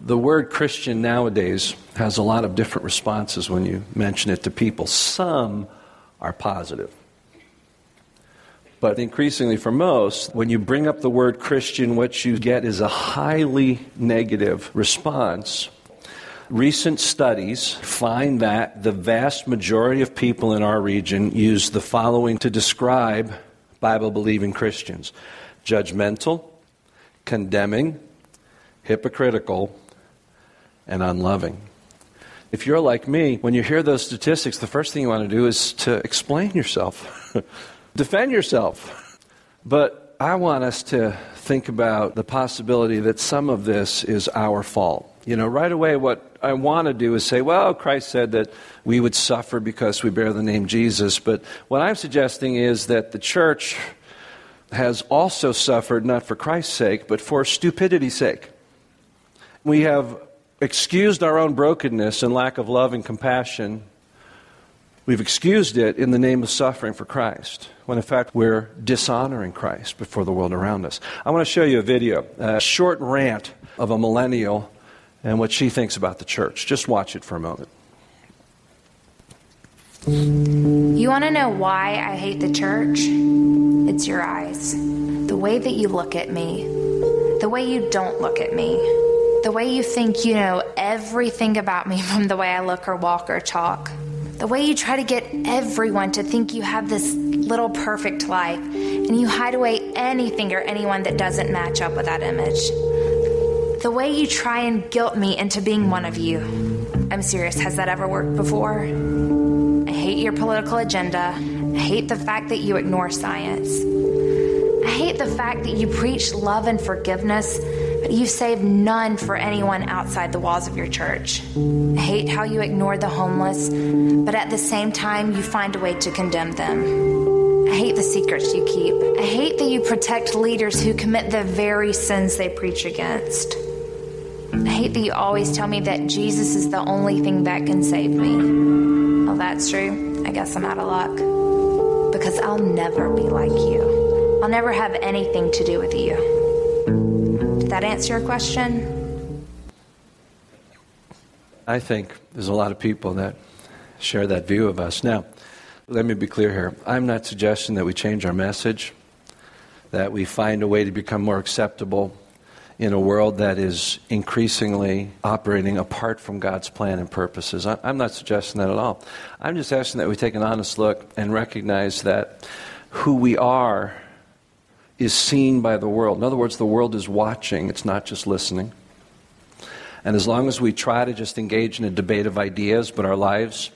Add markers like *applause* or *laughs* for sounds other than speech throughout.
The word Christian nowadays has a lot of different responses when you mention it to people. Some are positive. But increasingly for most, when you bring up the word Christian, what you get is a highly negative response. Recent studies find that the vast majority of people in our region use the following to describe Bible believing Christians judgmental, condemning, hypocritical, and unloving. If you're like me, when you hear those statistics, the first thing you want to do is to explain yourself, *laughs* defend yourself. But I want us to think about the possibility that some of this is our fault. You know, right away, what I want to do is say, well, Christ said that we would suffer because we bear the name Jesus. But what I'm suggesting is that the church has also suffered not for Christ's sake, but for stupidity's sake. We have excused our own brokenness and lack of love and compassion. We've excused it in the name of suffering for Christ, when in fact we're dishonoring Christ before the world around us. I want to show you a video, a short rant of a millennial and what she thinks about the church. Just watch it for a moment. You want to know why I hate the church? It's your eyes. The way that you look at me. The way you don't look at me. The way you think you know everything about me *laughs* from the way I look or walk or talk. The way you try to get everyone to think you have this little perfect life and you hide away anything or anyone that doesn't match up with that image. The way you try and guilt me into being one of you. I'm serious, has that ever worked before? I hate your political agenda. I hate the fact that you ignore science. I hate the fact that you preach love and forgiveness, you save none for anyone outside the walls of your church. I hate how you ignore the homeless, but at the same time, you find a way to condemn them. I hate the secrets you keep. I hate that you protect leaders who commit the very sins they preach against. I hate that you always tell me that Jesus is the only thing that can save me. Well, that's true. I guess I'm out of luck. Because I'll never be like you. I'll never have anything to do with you. That answer your question? I think there's a lot of people that share that view of us. Now, let me be clear here. I'm not suggesting that we change our message, that we find a way to become more acceptable in a world that is increasingly operating apart from God's plan and purposes. I'm not suggesting that at all. I'm just asking that we take an honest look and recognize that who we are is seen by the world. In other words, the world is watching, it's not just listening. And as long as we try to just engage in a debate of ideas, but our lives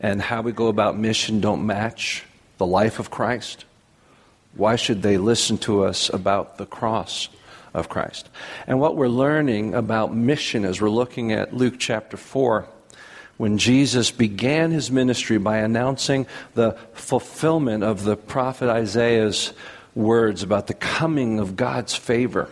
and how we go about mission don't match the life of Christ, why should they listen to us about the cross? of Christ. And what we're learning about mission as we're looking at Luke chapter 4, when Jesus began his ministry by announcing the fulfillment of the prophet Isaiah's words about the coming of God's favor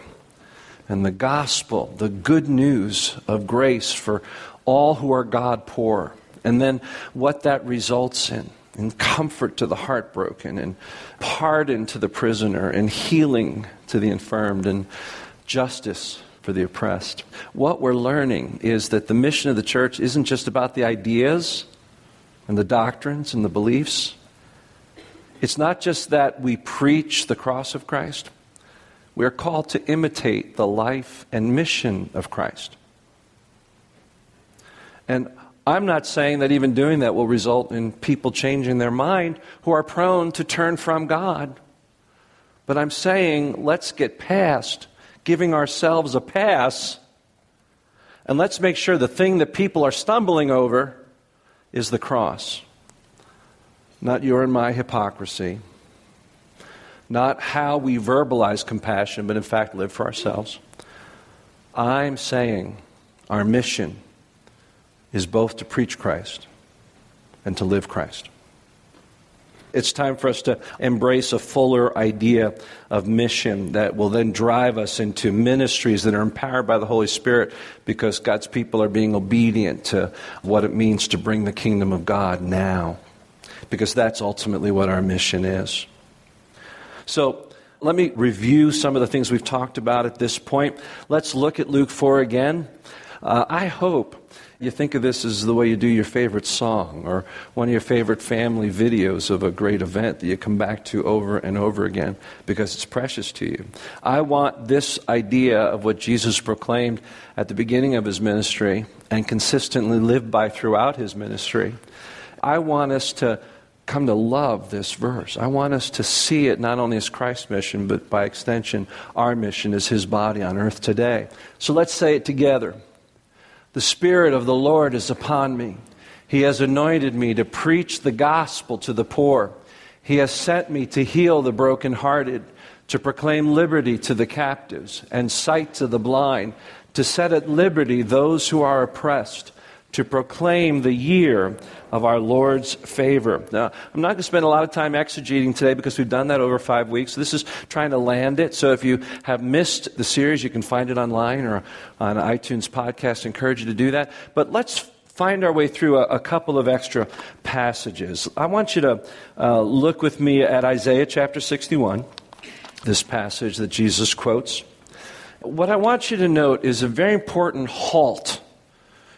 and the gospel, the good news of grace for all who are God poor. And then what that results in in comfort to the heartbroken, and pardon to the prisoner, and healing to the infirmed, and justice for the oppressed. What we're learning is that the mission of the church isn't just about the ideas and the doctrines and the beliefs. It's not just that we preach the cross of Christ. We are called to imitate the life and mission of Christ. And I'm not saying that even doing that will result in people changing their mind who are prone to turn from God. But I'm saying let's get past giving ourselves a pass and let's make sure the thing that people are stumbling over is the cross. Not your and my hypocrisy. Not how we verbalize compassion, but in fact live for ourselves. I'm saying our mission is both to preach Christ and to live Christ. It's time for us to embrace a fuller idea of mission that will then drive us into ministries that are empowered by the Holy Spirit because God's people are being obedient to what it means to bring the kingdom of God now. Because that's ultimately what our mission is. So, let me review some of the things we've talked about at this point. Let's look at Luke 4 again. Uh, I hope you think of this as the way you do your favorite song or one of your favorite family videos of a great event that you come back to over and over again because it's precious to you. I want this idea of what Jesus proclaimed at the beginning of his ministry and consistently lived by throughout his ministry. I want us to come to love this verse. I want us to see it not only as Christ's mission, but by extension, our mission as his body on earth today. So let's say it together. The Spirit of the Lord is upon me. He has anointed me to preach the gospel to the poor. He has sent me to heal the brokenhearted, to proclaim liberty to the captives and sight to the blind, to set at liberty those who are oppressed, to proclaim the year of our Lord's favor. Now, I'm not going to spend a lot of time exegeting today because we've done that over five weeks. This is trying to land it. So if you have missed the series, you can find it online or on iTunes podcast. I encourage you to do that. But let's find our way through a, a, couple of extra passages. I want you to uh, look with me at Isaiah chapter 61, this passage that Jesus quotes. What I want you to note is a very important halt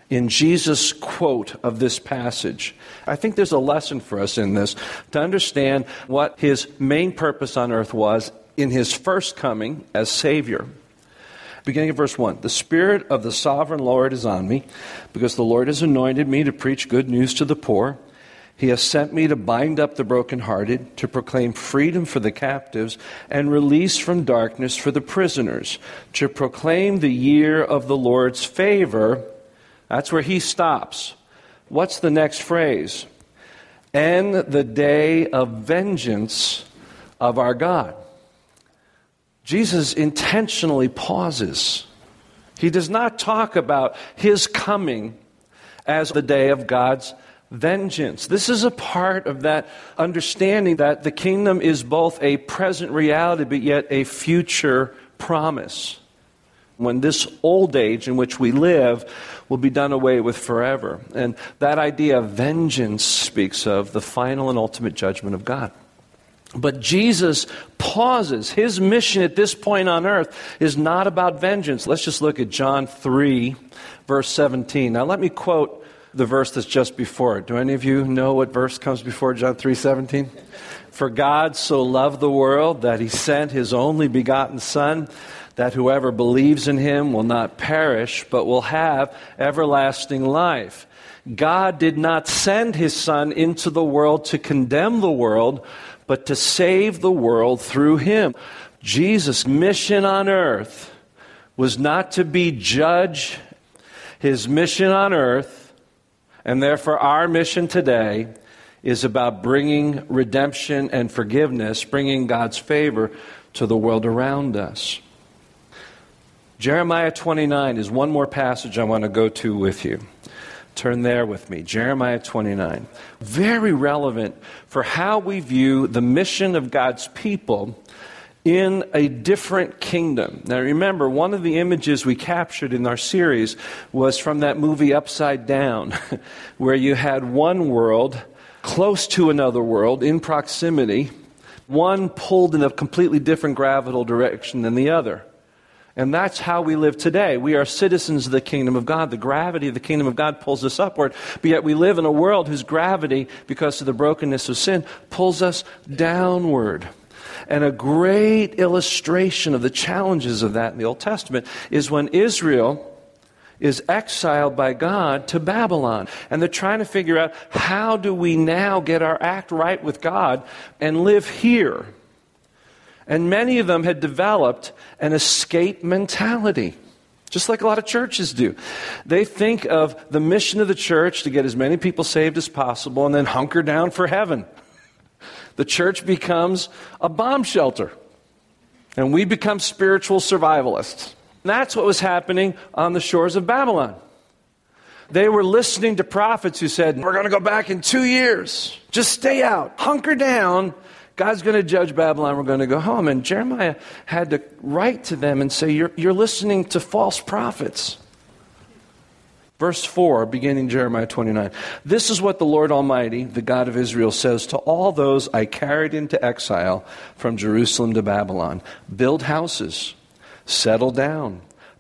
in Jesus' quote of this passage. I think there's a lesson for us in this to understand what his main purpose on earth was in his first coming as Savior. Beginning of verse 1 The Spirit of the sovereign Lord is on me, because the Lord has anointed me to preach good news to the poor. He has sent me to bind up the brokenhearted, to proclaim freedom for the captives, and release from darkness for the prisoners, to proclaim the year of the Lord's favor that's where he stops. What's the next phrase? And the day of vengeance of our God. Jesus intentionally pauses. He does not talk about his coming as the day of God's vengeance. This is a part of that understanding that the kingdom is both a present reality but yet a future promise when this old age in which we live will be done away with forever. And that idea of vengeance speaks of the final and ultimate judgment of God. But Jesus pauses. His mission at this point on earth is not about vengeance. Let's just look at John 3, verse 17. Now, let me quote the verse that's just before it. Do any of you know what verse comes before John 3 17? For God so loved the world that he sent his only begotten Son that whoever believes in him will not perish, but will have everlasting life. God did not send his Son into the world to condemn the world, but to save the world through him. Jesus' mission on earth was not to be judge. His mission on earth, and therefore our mission today, is about bringing redemption and forgiveness, bringing God's favor to the world around us. Jeremiah 29 is one more passage I want to go to with you. Turn there with me. Jeremiah 29. Very relevant for how we view the mission of God's people in a different kingdom. Now, remember, one of the images we captured in our series was from that movie Upside Down, *laughs* where you had one world close to another world in proximity, one pulled in a completely different gravitational direction than the other. And that's how we live today. We are citizens of the kingdom of God. The gravity of the kingdom of God pulls us upward, but yet we live in a world whose gravity, because of the brokenness of sin, pulls us downward. And a great illustration of the challenges of that in the Old Testament is when Israel is exiled by God to Babylon. And they're trying to figure out how do we now get our act right with God and live here? And many of them had developed an escape mentality, just like a lot of churches do. They think of the mission of the church to get as many people saved as possible and then hunker down for heaven. The church becomes a bomb shelter, and we become spiritual survivalists. And that's what was happening on the shores of Babylon. They were listening to prophets who said, We're going to go back in two years. Just stay out, hunker down, God's going to judge Babylon. We're going to go home. And Jeremiah had to write to them and say, You're, you're listening to false prophets. Verse 4, beginning Jeremiah 29. This is what the Lord Almighty, the God of Israel, says to all those I carried into exile from Jerusalem to Babylon Build houses, settle down,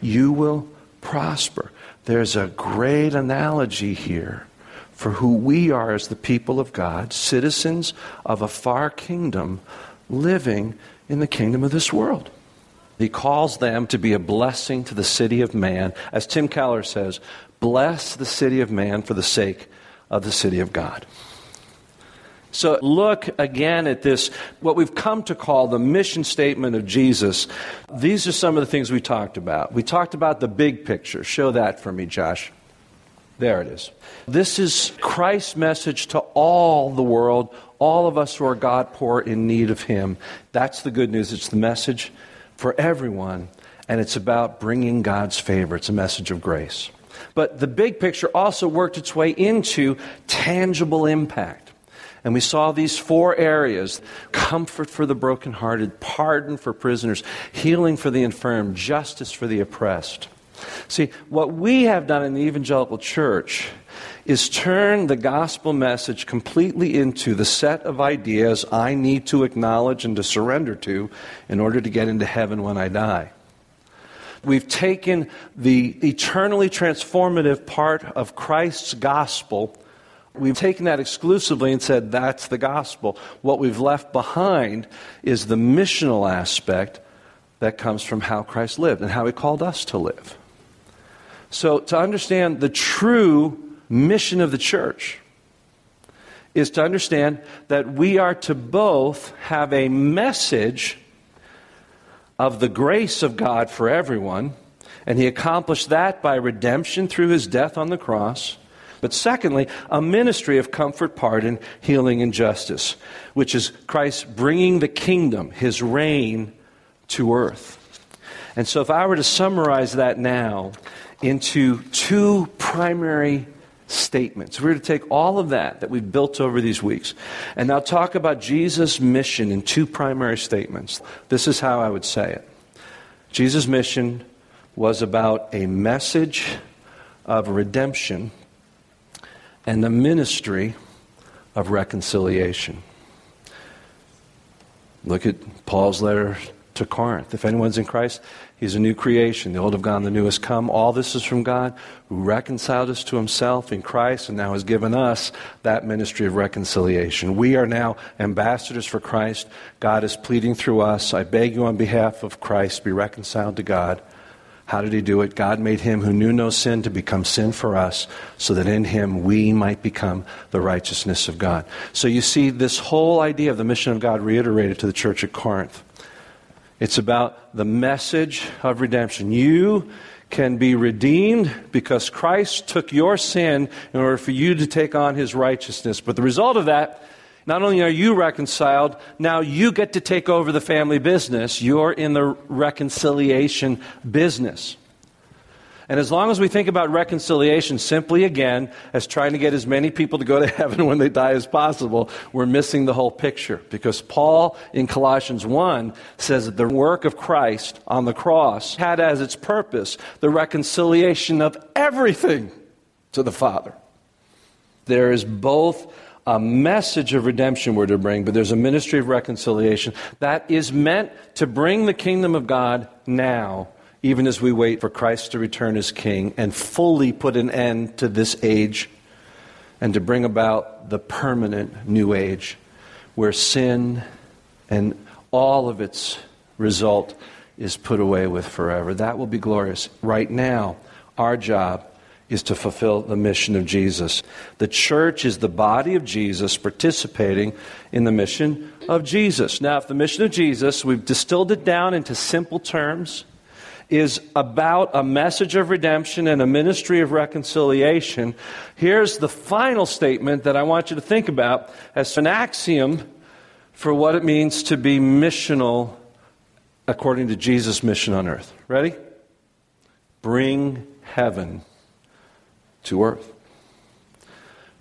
you will prosper. There's a great analogy here for who we are as the people of God, citizens of a far kingdom, living in the kingdom of this world. He calls them to be a blessing to the city of man. As Tim Keller says, bless the city of man for the sake of the city of God. So look again at this, what we've come to call the mission statement of Jesus. These are some of the things we talked about. We talked about the big picture. Show that for me, Josh. There it is. This is Christ's message to all the world, all of us who are God poor in need of Him. That's the good news. It's the message for everyone, and it's about bringing God's favor. It's a message of grace. But the big picture also worked its way into tangible impact. And we saw these four areas comfort for the brokenhearted, pardon for prisoners, healing for the infirm, justice for the oppressed. See, what we have done in the evangelical church is turn the gospel message completely into the set of ideas I need to acknowledge and to surrender to in order to get into heaven when I die. We've taken the eternally transformative part of Christ's gospel We've taken that exclusively and said that's the gospel. What we've left behind is the missional aspect that comes from how Christ lived and how he called us to live. So, to understand the true mission of the church is to understand that we are to both have a message of the grace of God for everyone, and he accomplished that by redemption through his death on the cross but secondly, a ministry of comfort, pardon, healing, and justice, which is Christ bringing the kingdom, his reign, to earth. And so, if I were to summarize that now into two primary statements, we're going to take all of that that we've built over these weeks and now talk about Jesus' mission in two primary statements. This is how I would say it Jesus' mission was about a message of redemption and the ministry of reconciliation. Look at Paul's letter to Corinth. If anyone's in Christ, he's a new creation. The old have gone, the new has come. All this is from God, who reconciled us to himself in Christ and now has given us that ministry of reconciliation. We are now ambassadors for Christ. God is pleading through us. I beg you on behalf of Christ, be reconciled to God. How did he do it? God made him who knew no sin to become sin for us, so that in him we might become the righteousness of God. So you see this whole idea of the mission of God reiterated to the church at Corinth. It's about the message of redemption. You can be redeemed because Christ took your sin in order for you to take on his righteousness. But the result of that not only are you reconciled, now you get to take over the family business. You're in the reconciliation business. And as long as we think about reconciliation simply again as trying to get as many people to go to *laughs* heaven when they die as possible, we're missing the whole picture. Because Paul in Colossians 1 says that the work of Christ on the cross had as its purpose the reconciliation of everything to the Father. There is both a message of redemption we're to bring, but there's a ministry of reconciliation that is meant to bring the kingdom of God now, even as we wait for Christ to return as king and fully put an end to this age and to bring about the permanent new age where sin and all of its result is put away with forever. That will be glorious. Right now, our job is to fulfill the mission of Jesus. The church is the body of Jesus participating in the mission of Jesus. Now, if the mission of Jesus, we've distilled it down into simple terms, is about a message of redemption and a ministry of reconciliation, here's the final statement that I want you to think about as an axiom for what it means to be missional according to Jesus' mission on earth. Ready? bring heaven to earth.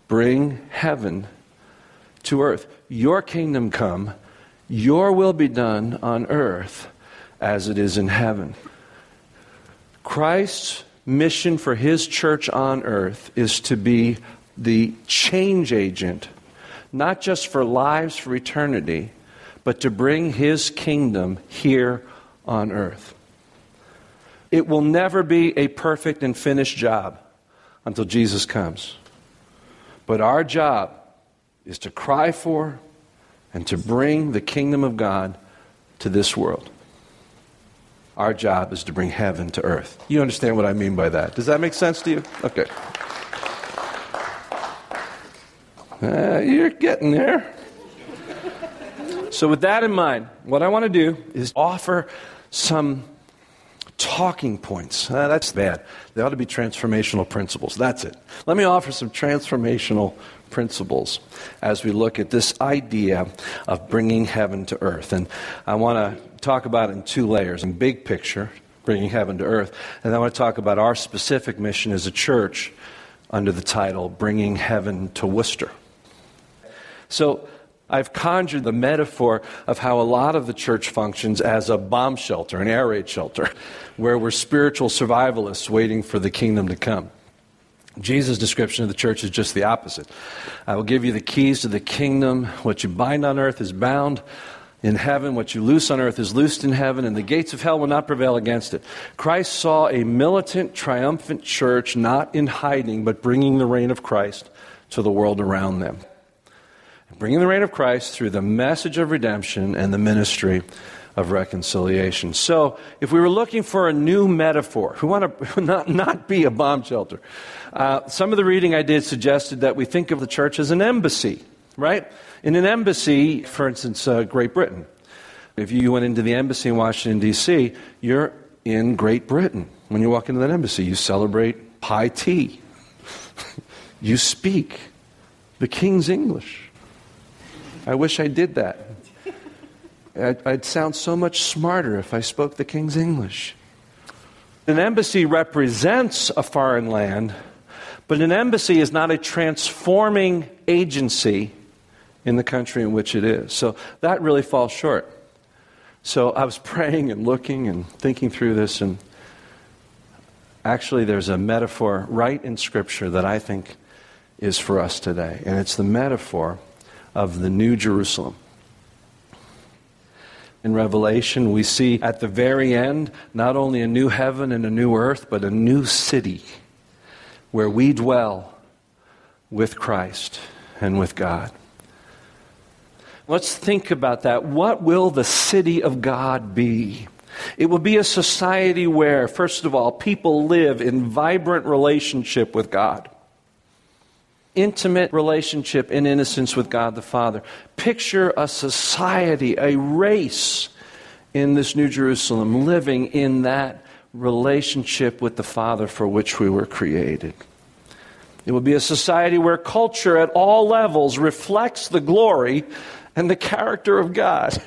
Bring heaven to earth. Your kingdom come, your will be done on earth as it is in heaven. Christ's mission for his church on earth is to be the change agent, not just for lives for eternity, but to bring his kingdom here on earth. It will never be a perfect and finished job until Jesus comes. But our job is to cry for and to bring the kingdom of God to this world. Our job is to bring heaven to earth. You understand what I mean by that? Does that make sense to you? Okay. Uh, you're getting there. So, with that in mind, what I want to do is offer some talking points. Uh, that's bad. They ought to be transformational principles. That's it. Let me offer some transformational principles as we look at this idea of bringing heaven to earth. And I want to talk about it in two layers in big picture, bringing heaven to earth, and I want to talk about our specific mission as a church under the title Bringing Heaven to Worcester. So, I've conjured the metaphor of how a lot of the church functions as a bomb shelter, an air raid shelter, where we're spiritual survivalists waiting for the kingdom to come. Jesus' description of the church is just the opposite. I will give you the keys to the kingdom. What you bind on earth is bound in heaven. What you loose on earth is loosed in heaven, and the gates of hell will not prevail against it. Christ saw a militant, triumphant church not in hiding, but bringing the reign of Christ to the world around them. Bringing the reign of Christ through the message of redemption and the ministry of reconciliation. So, if we were looking for a new metaphor, we want to *laughs* not, not be a bomb shelter. Uh, some of the reading I did suggested that we think of the church as an embassy, right? In an embassy, for instance, uh, Great Britain. If you went into the embassy in Washington, D.C., you're in Great Britain. When you walk into that embassy, you celebrate high *laughs* tea. you speak the King's English. I wish I did that. I'd, sound so much smarter if I spoke the King's English. An embassy represents a foreign land, but an embassy is not a transforming agency in the country in which it is. So that really falls short. So I was *laughs* praying and looking and thinking through this, and actually, there's a metaphor right in Scripture that I think is for us today, and it's the metaphor of the New Jerusalem. In Revelation, we see at the very end not only a new heaven and a new earth, but a new city where we dwell with Christ and with God. Let's think about that. What will the city of God be? It will be a society where, first of all, people live in vibrant relationship with God. Intimate relationship in innocence with God the Father. Picture a society, a race in this New Jerusalem living in that relationship with the Father for which we were created. It will be a society where culture at all levels reflects the glory and the character of God.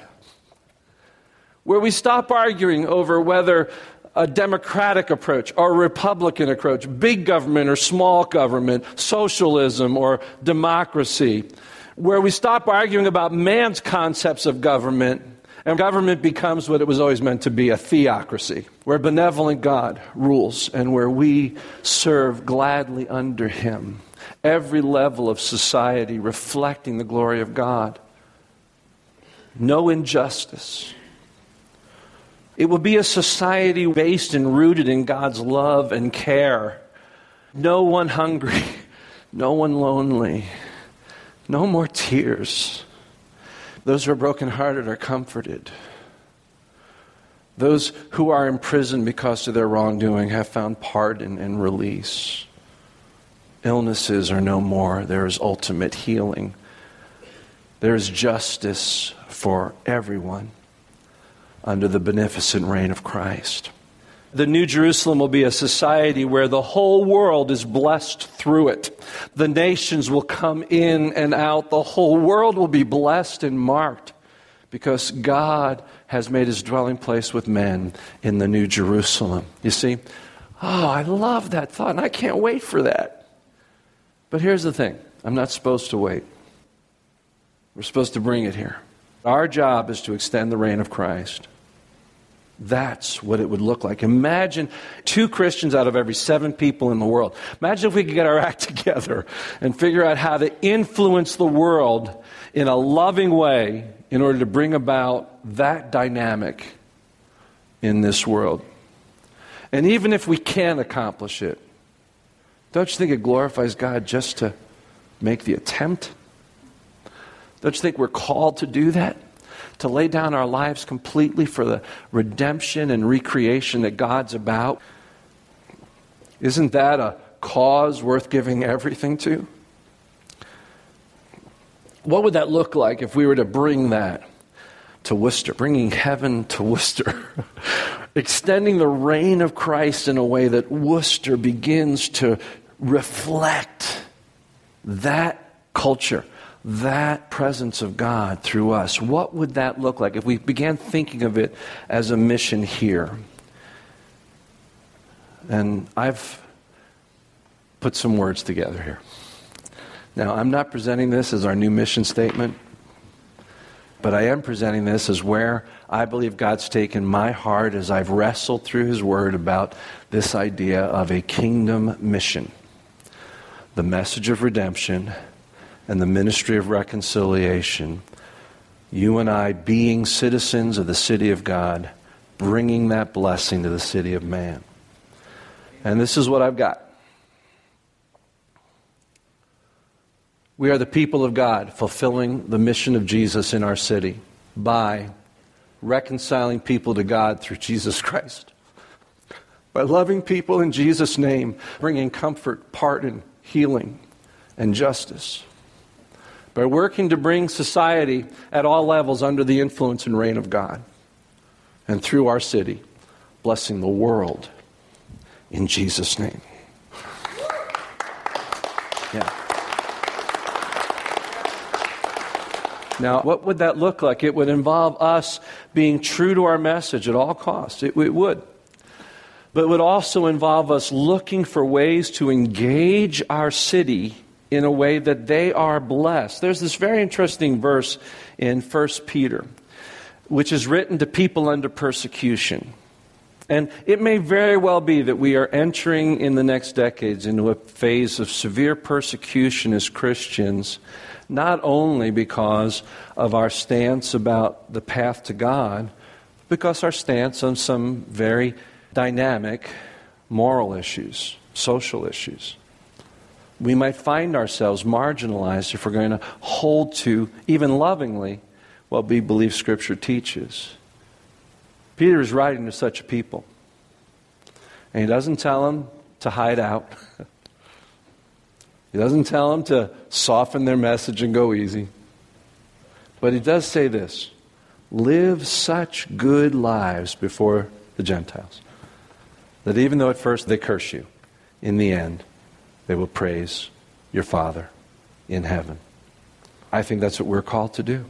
Where we stop arguing over whether a democratic approach or a republican approach, big government or small government, socialism or democracy, where we stop arguing about man's concepts of government and government becomes what it was always meant to be a theocracy, where benevolent God rules and where we serve gladly under him. Every level of society reflecting the glory of God no injustice. It will be a society based and rooted in God's love and care. No one hungry, *laughs* no one lonely, no more tears. Those who are brokenhearted are comforted. Those who are in prison because of their wrongdoing have found pardon and release. Illnesses are no more. There is ultimate healing. There is justice for everyone under the beneficent reign of Christ. The New Jerusalem will be a society where the whole world is blessed through it. The nations will come in and out. The whole world will be blessed and marked because God has made his dwelling place with men in the New Jerusalem. You see, Oh, I love that thought, and I can't wait for that. But here's the thing I'm not supposed to wait. We're supposed to bring it here. Our job is to extend the reign of Christ. That's what it would look like. Imagine two Christians out of every seven people in the world. Imagine if we could get our act *laughs* together and figure out how to influence the world in a loving way in order to bring about that dynamic in this world. And even if we can accomplish it, don't you think it glorifies God just to make the attempt? Don't you think we're called to do that? To lay down our lives completely for the redemption and recreation that God's about? Isn't that a cause worth giving everything to? What would that look like if we were to bring that to Worcester, bringing heaven to Worcester? *laughs* Extending the reign of Christ in a way that Worcester begins to reflect that culture, that presence of God through us. What would that look like if we began thinking of it as a mission here? And I've put some words together here. Now, I'm not presenting this as our new mission statement, but I am presenting this as where I believe God's taken my heart as I've wrestled through His Word about this idea of a kingdom mission the message of redemption and the ministry of reconciliation. You and I being citizens of the city of God, bringing that blessing to the city of man. And this is what I've got. We are the people of God fulfilling the mission of Jesus in our city by reconciling people to God through Jesus Christ. By loving people in Jesus' name, bringing comfort, pardon, healing, and justice. By working to bring society at all levels under the influence and reign of God. And through our city, blessing the world in Jesus' name. Yeah. Now, what would that look like? It would involve us being true to our message at all costs. It, it would. But it would also involve us looking for ways to engage our city in a way that they are blessed. There's this very interesting verse in 1 Peter, which is written to people under persecution. And it may very well be that we are entering in the next decades into a phase of severe persecution as Christians not only because of our stance about the path to God, because our stance on some very dynamic moral issues, social issues. We might find ourselves marginalized if we're going to hold to, even lovingly, what we believe Scripture teaches. Peter is writing to such a people. And he doesn't tell them to hide out. *laughs* He doesn't tell them to soften their message and go easy. But he does say this live such good lives before the Gentiles that even though at first they curse you, in the end, they will praise your Father in heaven. I think that's what we're called to do.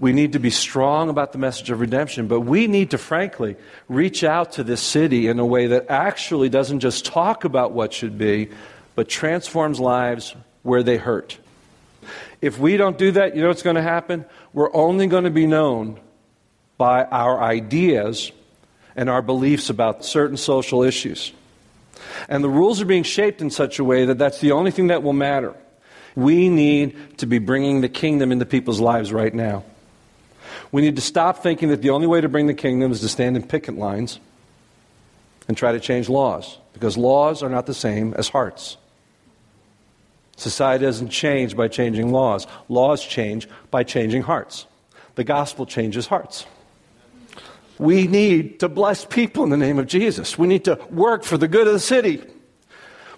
We need to be strong about the message of redemption, but we need to, frankly, reach out to this city in a way that actually doesn't just talk about what should be, but transforms lives where they hurt. If we don't do that, you know what's going to happen? We're only going to be known by our ideas and our beliefs about certain social issues. And the rules are being shaped in such a way that that's the only thing that will matter. We need to be bringing the kingdom into people's lives right now. We need to stop thinking that the only way to bring the kingdom is to stand in picket lines and try to change laws, because laws are not the same as hearts. Society doesn't change by changing laws. Laws change by changing hearts. The gospel changes hearts. We need to bless people in the name of Jesus. We need to work for the good of the city.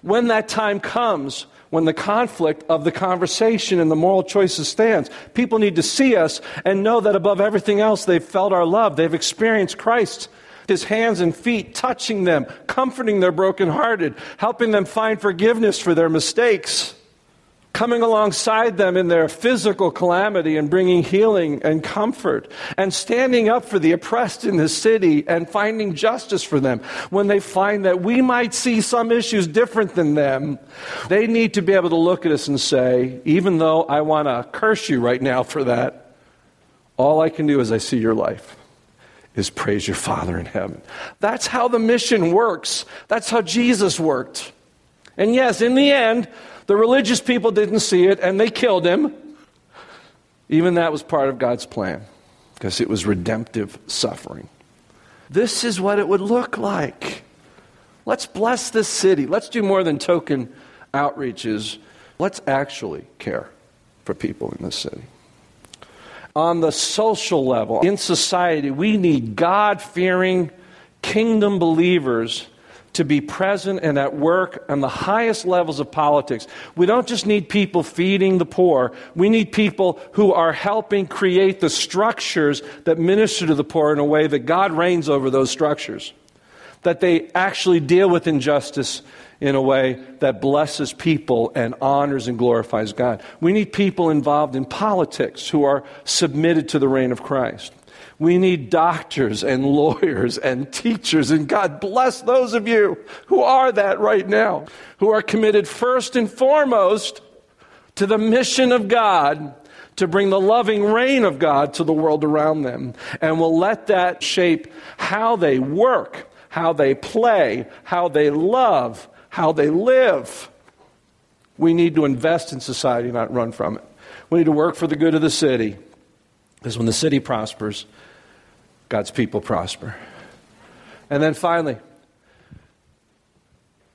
When that time comes, when the conflict of the conversation and the moral choices stands, people need to see us and know that above everything else, they've felt our love. They've experienced Christ, His hands and feet touching them, comforting their brokenhearted, helping them find forgiveness for their mistakes coming alongside them in their physical calamity and bringing healing and comfort, and standing up for the oppressed in the city and finding justice for them. When they find that we might see some issues different than them, they need to be able to look at us and say, even though I want to curse you right now for that, all I can do as I see your life is praise your Father in heaven. That's how the mission works. That's how Jesus worked. And yes, in the end, the religious people didn't see it and they killed him. Even that was part of God's plan because it was redemptive suffering. This is what it would look like. Let's bless this city. Let's do more than token outreaches. Let's actually care for people in this city. On the social level, in society, we need God fearing, kingdom believers to be present and at work on the highest levels of politics. We don't just need people feeding the poor, we need people who are helping create the structures that minister to the poor in a way that God reigns over those structures, that they actually deal with injustice in a way that blesses people and honors and glorifies God. We need people involved in politics who are submitted to the reign of Christ. We need doctors and lawyers and teachers, and God bless those of you who are that right now, who are committed first and foremost to the mission of God to bring the loving reign of God to the world around them, and will let that shape how they work, how they play, how they love, how they live. We need to invest in society, not run from it. We need to work for the good of the city. Because when the city prospers, God's people prosper. And then finally,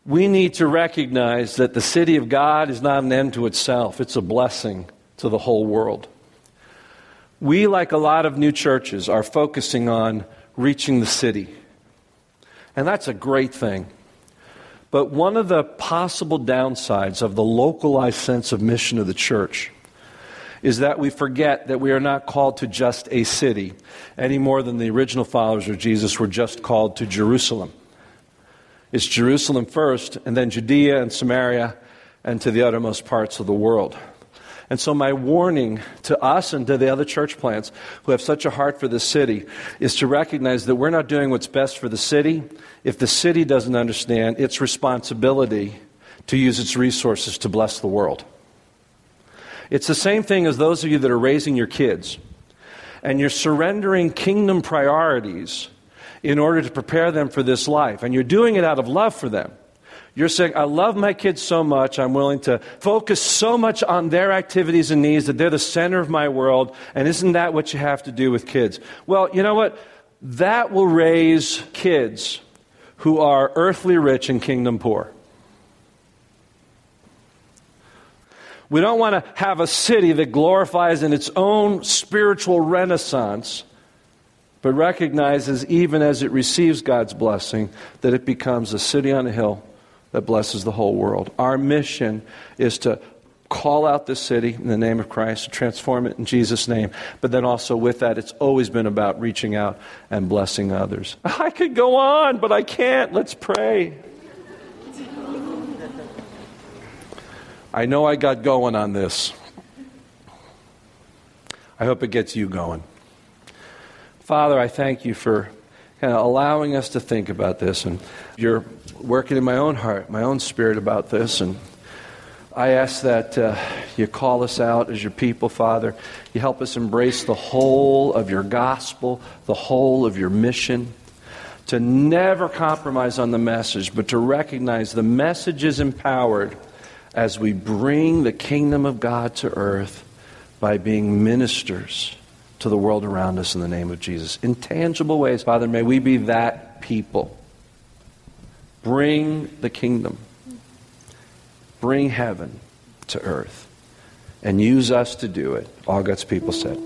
we need to recognize that the city of God is not an end to itself, it's a blessing to the whole world. We, like a lot of new churches, are focusing on reaching the city. And that's a great thing. But one of the possible downsides of the localized sense of mission of the church is that we forget that we are not called to just a city any more than the original followers of Jesus were just called to Jerusalem. It's Jerusalem first, and then Judea and Samaria, and to the uttermost parts of the world. And so, my warning to us and to the other church plants who have such a heart for the city is to recognize that we're not doing what's best for the city if the city doesn't understand its responsibility to use its resources to bless the world. It's the same thing as those of you that are raising your kids and you're surrendering kingdom priorities in order to prepare them for this life. And you're doing it out of love for them. You're saying, I love my kids so much, I'm willing to focus so much on their activities and needs that they're the center of my world. And isn't that what you have to do with kids? Well, you know what? That will raise kids who are earthly rich and kingdom poor. We don't want to have a city that glorifies in its own spiritual renaissance, but recognizes, even as it receives God's blessing, that it becomes a city on a hill that blesses the whole world. Our mission is to call out this city in the name of Christ, to transform it in Jesus' name. But then also with that, it's always been about reaching out and blessing others. *laughs* I could go on, but I can't. Let's pray. I know I got going on this. I hope it gets you going. Father, I thank you for kind of allowing us to think about this. And you're working in my own heart, my own spirit about this. And I ask that uh, you call us out as your people, Father. You help us embrace the whole of your gospel, the whole of your mission. To never compromise on the message, but to recognize the message is empowered as we bring the kingdom of God to earth by being ministers to the world around us in the name of Jesus. In tangible ways, Father, may we be that people. Bring the kingdom, bring heaven to earth, and use us to do it. All God's people said.